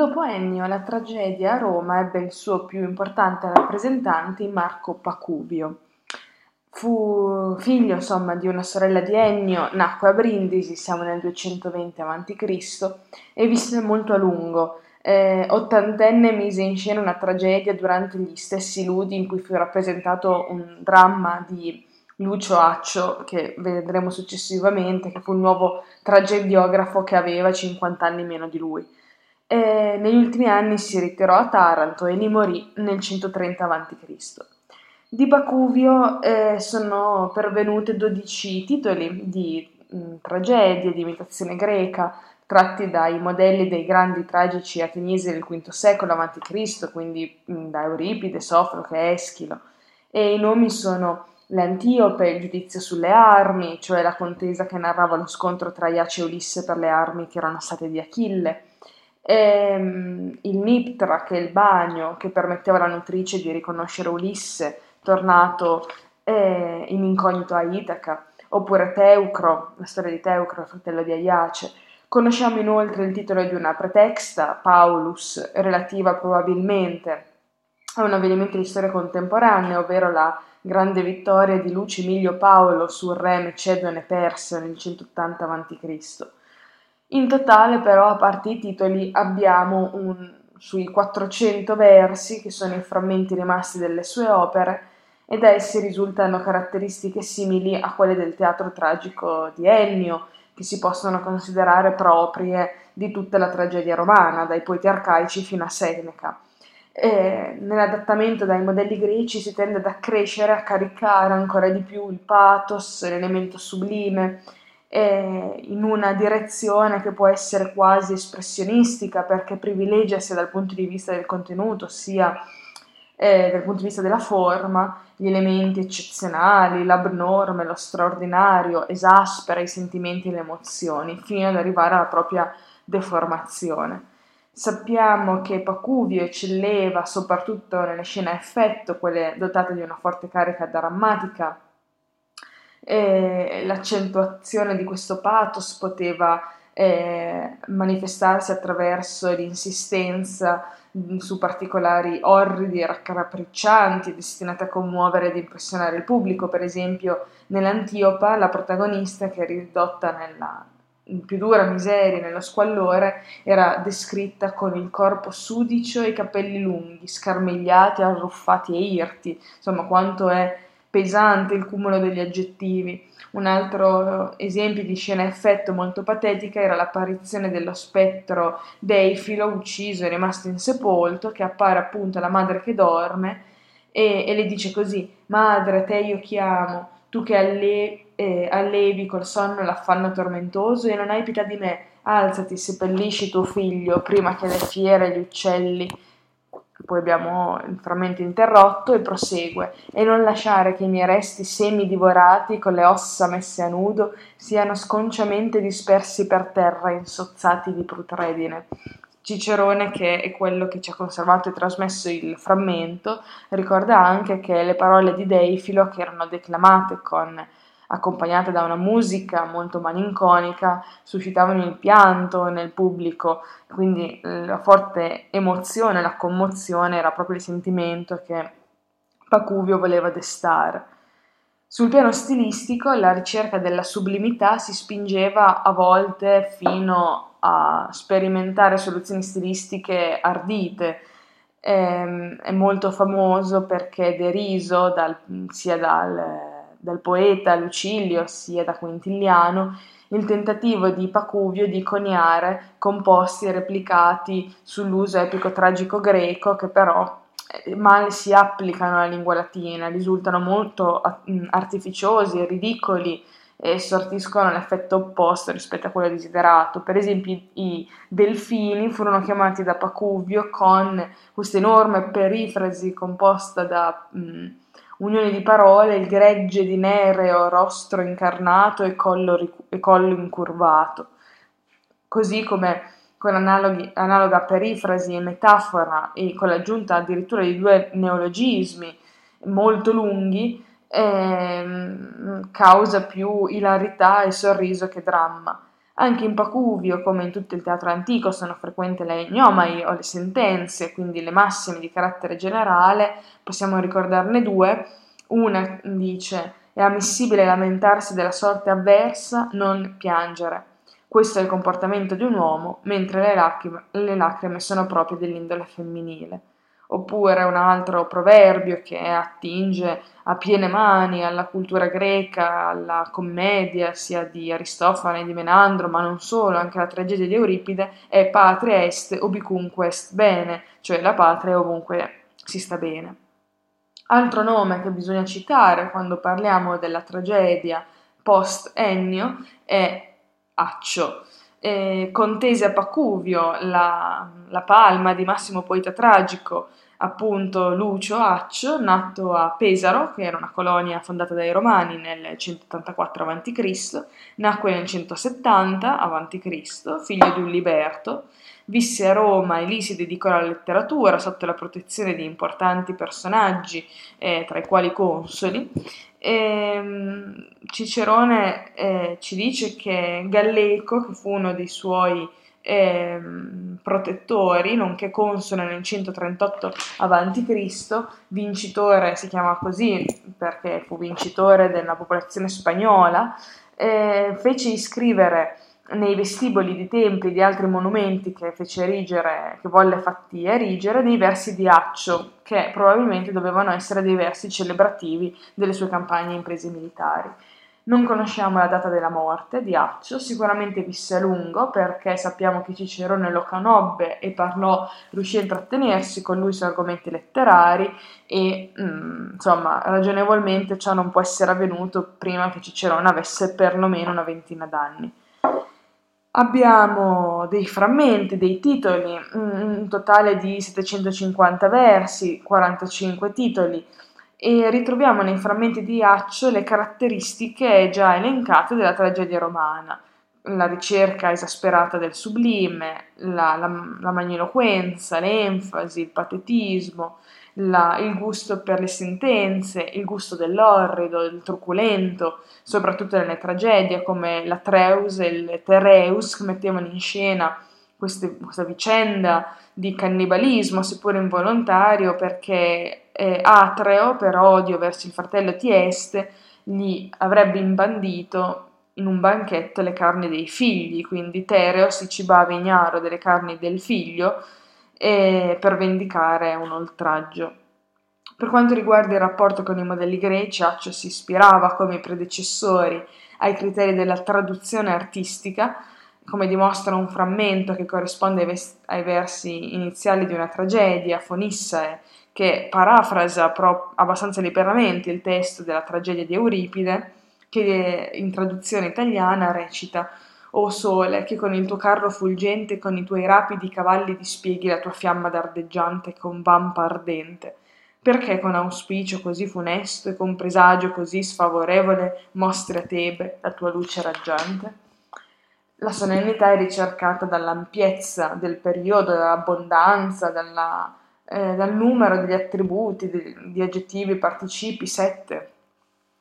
Dopo Ennio, la tragedia a Roma ebbe il suo più importante rappresentante in Marco Pacuvio. Fu figlio, insomma, di una sorella di Ennio, nacque a Brindisi, siamo nel 220 a.C., e visse molto a lungo. Eh, ottantenne mise in scena una tragedia durante gli stessi ludi in cui fu rappresentato un dramma di Lucio Accio, che vedremo successivamente, che fu il nuovo tragediografo che aveva 50 anni meno di lui e negli ultimi anni si ritirò a Taranto e lì morì nel 130 a.C. Di Bacuvio eh, sono pervenute 12 titoli di mh, tragedie, di imitazione greca, tratti dai modelli dei grandi tragici ateniesi del V secolo a.C., quindi mh, da Euripide, Sofrocle, Eschilo. E i nomi sono l'Antiope, il giudizio sulle armi, cioè la contesa che narrava lo scontro tra Iace e Ulisse per le armi che erano state di Achille, ehm, il Niptra, che è il bagno che permetteva alla nutrice di riconoscere Ulisse tornato eh, in incognito a Itaca, oppure Teucro, la storia di Teucro, fratello di Aiace. Conosciamo inoltre il titolo di una pretexta, Paulus, relativa probabilmente a un avvenimento di storia contemporanea, ovvero la grande vittoria di Lucio Emilio Paolo sul re Macedone Persio nel 180 a.C. In totale però, a parte i titoli, abbiamo un, sui 400 versi, che sono i frammenti rimasti delle sue opere, e da essi risultano caratteristiche simili a quelle del teatro tragico di Ennio, che si possono considerare proprie di tutta la tragedia romana, dai poeti arcaici fino a Seneca. E nell'adattamento dai modelli greci si tende ad accrescere, a caricare ancora di più il pathos, l'elemento sublime, eh, in una direzione che può essere quasi espressionistica perché privilegia sia dal punto di vista del contenuto sia eh, dal punto di vista della forma gli elementi eccezionali, l'abnorme, lo straordinario, esaspera i sentimenti e le emozioni fino ad arrivare alla propria deformazione. Sappiamo che Pacuvio eccelleva soprattutto nelle scene a effetto, quelle dotate di una forte carica drammatica e l'accentuazione di questo pathos poteva eh, manifestarsi attraverso l'insistenza su particolari orridi e raccapriccianti destinati a commuovere ed impressionare il pubblico. Per esempio, nell'Antiopa, la protagonista, che è ridotta nella più dura miseria, nello squallore, era descritta con il corpo sudicio e i capelli lunghi, scarmigliati, arruffati e irti. Insomma, quanto è pesante il cumulo degli aggettivi. Un altro esempio di scena effetto molto patetica era l'apparizione dello spettro Deifilo ucciso e rimasto insepolto, che appare appunto alla madre che dorme e, e le dice così: Madre, te io chiamo, tu che alle, eh, allevi col sonno l'affanno tormentoso e non hai pietà di me, alzati, seppellisci tuo figlio prima che le fiere e gli uccelli poi abbiamo il frammento interrotto e prosegue, e non lasciare che i miei resti semi divorati, con le ossa messe a nudo, siano sconciamente dispersi per terra, insozzati di putredine. Cicerone, che è quello che ci ha conservato e trasmesso il frammento, ricorda anche che le parole di Deifilo, che erano declamate con accompagnate da una musica molto malinconica, suscitavano il pianto nel pubblico, quindi la forte emozione, la commozione era proprio il sentimento che Pacuvio voleva destare. Sul piano stilistico la ricerca della sublimità si spingeva a volte fino a sperimentare soluzioni stilistiche ardite. È, ehm, è molto famoso perché è deriso dal, sia dal dal poeta Lucilio sia da Quintiliano il tentativo di Pacuvio di coniare composti replicati sull'uso epico-tragico greco che però eh, male si applicano alla lingua latina, risultano molto mm, artificiosi ridicoli e sortiscono l'effetto opposto rispetto a quello desiderato. Per esempio, i delfini furono chiamati da Pacuvio con questa enorme perifrasi composta da mh, mm, unione di parole, il gregge di nereo, rostro incarnato e collo, e collo incurvato. Così come con analoga perifrasi e metafora e con l'aggiunta addirittura di due neologismi molto lunghi, ehm, causa più ilarità e sorriso che dramma. Anche in Pacuvio, come in tutto il teatro antico, sono frequenti le ignomai o le sentenze, quindi le massime di carattere generale. Possiamo ricordarne due. Una dice è ammissibile lamentarsi della sorte avversa, non piangere. Questo è il comportamento di un uomo, mentre le lacrime, le lacrime sono proprie dell'indole femminile oppure un altro proverbio che attinge a piene mani alla cultura greca, alla commedia sia di Aristofane, di Menandro, ma non solo, anche la tragedia di Euripide, è patria est ubicunque est bene, cioè la patria ovunque si sta bene. Altro nome che bisogna citare quando parliamo della tragedia post Ennio è Accio. Eh, contese a Pacuvio, la, la palma di massimo poeta tragico, appunto Lucio Accio, nato a Pesaro, che era una colonia fondata dai Romani nel 184 a.C., nacque nel 170 a.C., figlio di un liberto, visse a Roma e lì si dedicò alla letteratura sotto la protezione di importanti personaggi, eh, tra i quali consoli. E, ehm, Cicerone eh, ci dice che Galleco, che fu uno dei suoi eh, protettori, nonché console nel 138 a.C., vincitore, si chiama così perché fu vincitore della popolazione spagnola, eh, fece iscrivere nei vestiboli di templi e di altri monumenti che fece erigere, che volle fatti erigere, dei versi di Accio, che probabilmente dovevano essere dei versi celebrativi delle sue campagne e imprese militari. Non conosciamo la data della morte di Accio, sicuramente visse a lungo perché sappiamo che Cicerone lo conobbe e parlò, riuscì a intrattenersi con lui su argomenti letterari e mm, insomma ragionevolmente ciò non può essere avvenuto prima che Cicerone avesse perlomeno una ventina d'anni. Abbiamo dei frammenti, dei titoli, un totale di 750 versi, 45 titoli e ritroviamo nei frammenti di Accio le caratteristiche già elencate della tragedia romana, la ricerca esasperata del sublime, la, la, la magniloquenza, l'enfasi, il patetismo, la, il gusto per le sentenze, il gusto dell'orrido, del truculento, soprattutto nelle tragedie come la Treus e il Tereus che mettevano in scena queste, questa vicenda di cannibalismo, seppur involontario, perché eh, Atreo, per odio verso il fratello Tieste, gli avrebbe imbandito in un banchetto le carni dei figli, quindi Tereo si cibava ignaro delle carni del figlio eh, per vendicare un oltraggio. Per quanto riguarda il rapporto con i modelli greci, Accio si ispirava come i predecessori ai criteri della traduzione artistica, come dimostra un frammento che corrisponde ai, ves- ai versi iniziali di una tragedia, Fonissae, che parafrasa pro- abbastanza liberamente il testo della tragedia di Euripide, che in traduzione italiana recita O sole, che con il tuo carro fulgente e con i tuoi rapidi cavalli dispieghi la tua fiamma dardeggiante con vampa ardente. Perché con auspicio così funesto e con presagio così sfavorevole mostri a Tebe la tua luce raggiante? La solennità è ricercata dall'ampiezza del periodo, dall'abbondanza, dalla, eh, dal numero degli attributi, di, di aggettivi, participi, sette,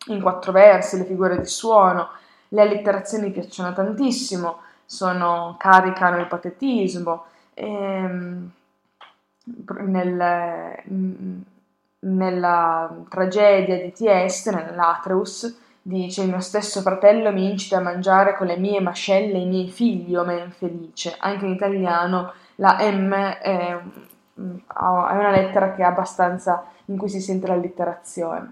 in quattro versi, le figure di suono. Le allitterazioni piacciono tantissimo, sono, caricano il patetismo. Ehm, nel, nella tragedia di Tieste, nell'Atreus, Dice, il mio stesso fratello mi incita a mangiare con le mie mascelle i miei figli, o me infelice. Anche in italiano la M è, mm, è una lettera che è abbastanza in cui si sente l'allitterazione.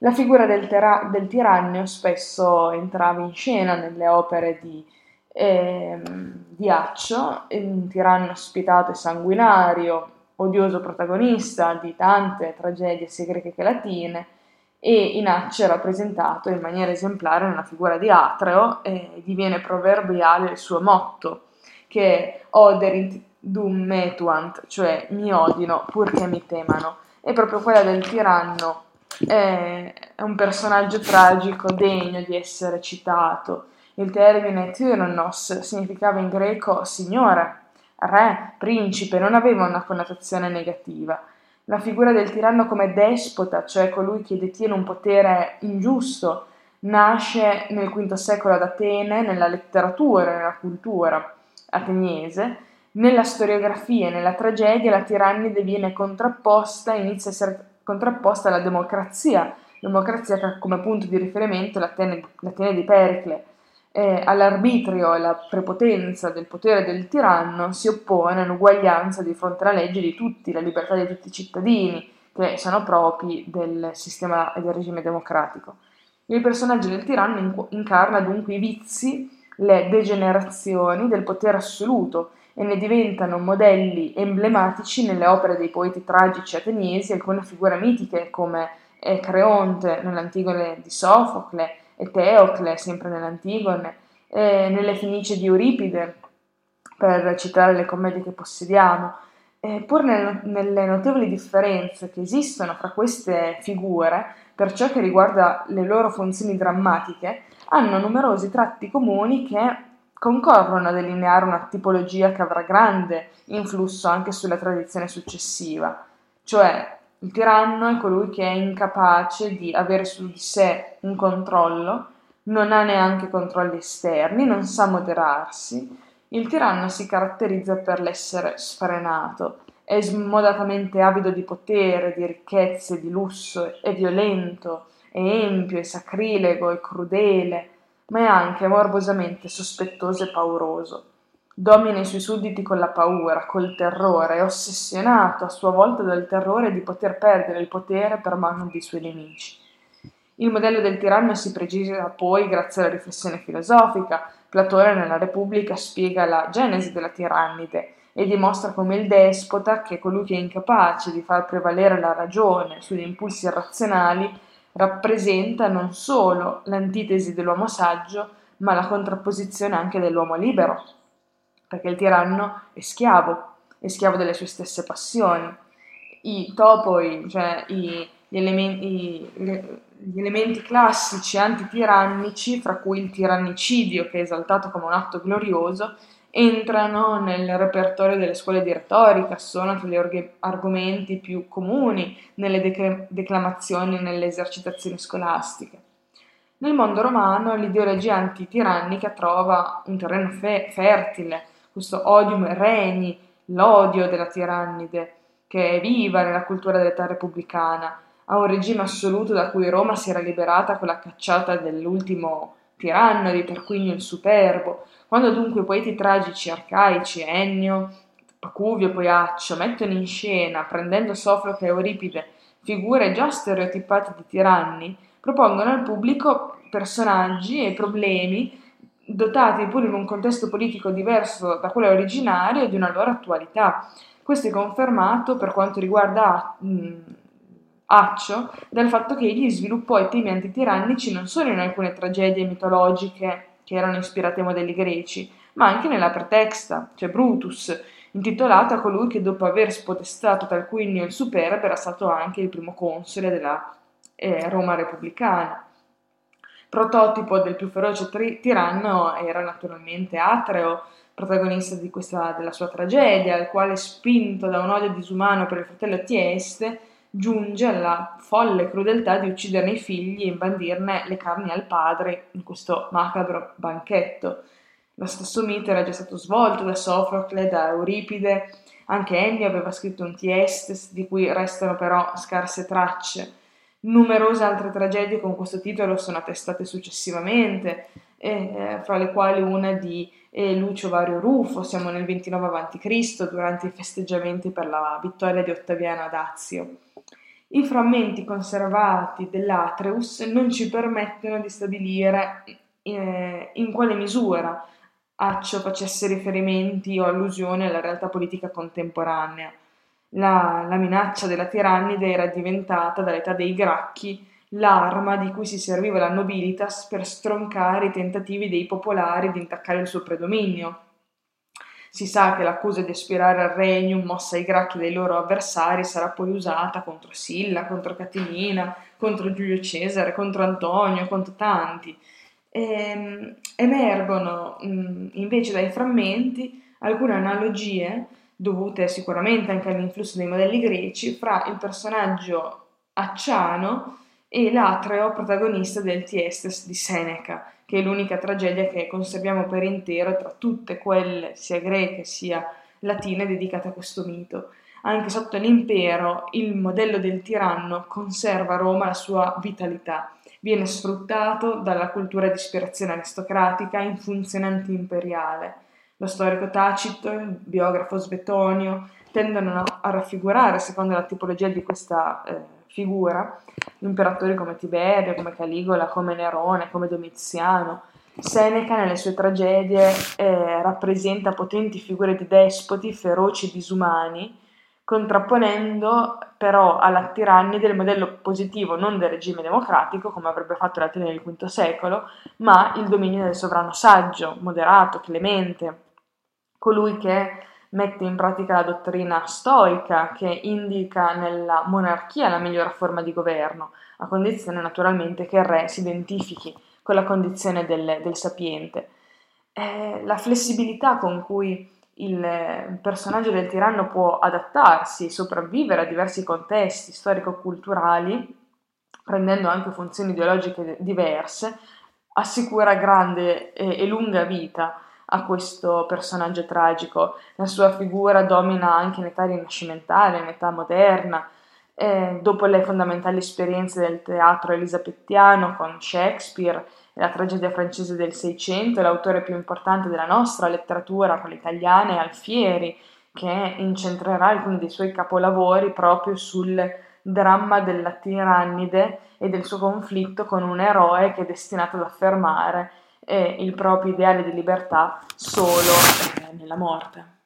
La figura del, tera- del tirannio spesso entrava in scena nelle opere di, eh, di Accio, un tiranno spietato e sanguinario, odioso protagonista di tante tragedie sia greche che latine, e in Acce è rappresentato in maniera esemplare nella figura di Atreo e diviene proverbiale il suo motto, che è Oderint dum metuant, cioè mi odino purché mi temano. E proprio quella del tiranno è un personaggio tragico degno di essere citato. Il termine tyrannos significava in greco signore, re, principe, non aveva una connotazione negativa la figura del tiranno come despota, cioè colui che detiene un potere ingiusto, nasce nel V secolo ad Atene nella letteratura e nella cultura ateniese, nella storiografia e nella tragedia la tirannide viene contrapposta, inizia a essere contrapposta alla democrazia, democrazia che ha come punto di riferimento l'Atene, di Pericle. Eh, all'arbitrio e alla prepotenza del potere del tiranno si oppone l'uguaglianza di fronte alla legge di tutti, la libertà di tutti i cittadini, che sono propri del sistema e del regime democratico. Il personaggio del tiranno incarna dunque i vizi, le degenerazioni del potere assoluto e ne diventano modelli emblematici nelle opere dei poeti tragici ateniesi alcune figure mitiche come Creonte nell'Antigone di Sofocle e Teocle sempre nell'Antigone, e nelle Fenicie di Euripide, per citare le commedie che possediamo. E pur nel, nelle notevoli differenze che esistono fra queste figure, per ciò che riguarda le loro funzioni drammatiche, hanno numerosi tratti comuni che concorrono a delineare una tipologia che avrà grande influsso anche sulla tradizione successiva, cioè il tiranno è colui che è incapace di avere su di sé un controllo, non ha neanche controlli esterni, non sa moderarsi. Il tiranno si caratterizza per l'essere sfrenato, è smodatamente avido di potere, di ricchezze, di lusso, è violento, è empio, è sacrilego, è crudele, ma è anche morbosamente sospettoso e pauroso. Domina i suoi sudditi con la paura, col terrore, è ossessionato a sua volta dal terrore di poter perdere il potere per mano dei suoi nemici. Il modello del tiranno si precisa poi grazie alla riflessione filosofica. Platone nella Repubblica spiega la genesi della tirannide e dimostra come il despota, che è colui che è incapace di far prevalere la ragione sugli impulsi irrazionali, rappresenta non solo l'antitesi dell'uomo saggio, ma la contrapposizione anche dell'uomo libero, perché il tiranno è schiavo, è schiavo delle sue stesse passioni. I topoi, cioè i, gli, elementi, gli elementi classici antitirannici, fra cui il tirannicidio, che è esaltato come un atto glorioso, entrano nel repertorio delle scuole di retorica, sono tra gli org- argomenti più comuni nelle dec- declamazioni nelle esercitazioni scolastiche. Nel mondo romano l'ideologia antitirannica trova un terreno fe- fertile, questo odium regni, l'odio della tirannide, che è viva nella cultura dell'età repubblicana, a un regime assoluto da cui Roma si era liberata con la cacciata dell'ultimo tiranno di Tarquinio il Superbo, quando dunque i poeti tragici arcaici, Ennio, Pacuvio, Poiaccio, mettono in scena, prendendo Sofocle e Euripide, figure già stereotipate di tiranni, propongono al pubblico personaggi e problemi dotati pur in un contesto politico diverso da quello originario e di una loro attualità. Questo è confermato per quanto riguarda Accio dal fatto che egli sviluppò i temi antitirannici non solo in alcune tragedie mitologiche che erano ispirate ai modelli greci, ma anche nella pretexta, cioè Brutus, intitolata a colui che dopo aver spodestato Tarquinio il Superbe era stato anche il primo console della eh, Roma repubblicana. Prototipo del più feroce tri- tiranno era naturalmente Atreo, protagonista questa, della sua tragedia, al quale, spinto da un odio disumano per il fratello Tieste, giunge alla folle crudeltà di ucciderne i figli e imbandirne le carni al padre in questo macabro banchetto. Lo stesso mito era già stato svolto da Sofocle, da Euripide, anche Ennio aveva scritto un Tiestes di cui restano però scarse tracce. Numerose altre tragedie con questo titolo sono attestate successivamente, eh, fra le quali una di eh, Lucio Vario Rufo, siamo nel 29 a.C., durante i festeggiamenti per la vittoria di Ottaviano ad Azio. I frammenti conservati dell'Atreus non ci permettono di stabilire eh, in quale misura Accio facesse riferimenti o allusioni alla realtà politica contemporanea. La, la minaccia della tirannide era diventata dall'età dei Gracchi l'arma di cui si serviva la nobilitas per stroncare i tentativi dei popolari di intaccare il suo predominio. Si sa che l'accusa di aspirare al regnum mossa ai gracchi dai loro avversari sarà poi usata contro Silla, contro Catilina, contro Giulio Cesare, contro Antonio, contro tanti. E, ehm, emergono invece dai frammenti alcune analogie dovute sicuramente anche all'influsso dei modelli greci fra il personaggio acciano e l'Atreo protagonista del Tiestes di Seneca, che è l'unica tragedia che conserviamo per intero tra tutte quelle, sia greche sia latine, dedicate a questo mito. Anche sotto l'impero il modello del tiranno conserva a Roma la sua vitalità, viene sfruttato dalla cultura di ispirazione aristocratica in funzione anti-imperiale. Lo storico Tacito, il biografo Svetonio tendono a raffigurare, secondo la tipologia di questa eh, figura, imperatori come Tiberio, come Caligola, come Nerone, come Domiziano. Seneca nelle sue tragedie eh, rappresenta potenti figure di despoti feroci e disumani, contrapponendo però alla tirannide del modello positivo non del regime democratico, come avrebbe fatto l'Atene nel V secolo, ma il dominio del sovrano saggio, moderato, clemente, colui che mette in pratica la dottrina stoica che indica nella monarchia la migliore forma di governo, a condizione naturalmente che il re si identifichi con la condizione del, del sapiente. Eh, la flessibilità con cui il personaggio del tiranno può adattarsi e sopravvivere a diversi contesti storico-culturali, prendendo anche funzioni ideologiche diverse, assicura grande e, e lunga vita a questo personaggio tragico. La sua figura domina anche in età rinascimentale, in età moderna, eh, dopo le fondamentali esperienze del teatro elisabettiano con Shakespeare e la tragedia francese del Seicento, l'autore più importante della nostra letteratura, quella italiana, è Alfieri, che incentrerà alcuni dei suoi capolavori proprio sul dramma della tirannide e del suo conflitto con un eroe che è destinato ad affermare eh, il proprio ideale di libertà solo eh, nella morte.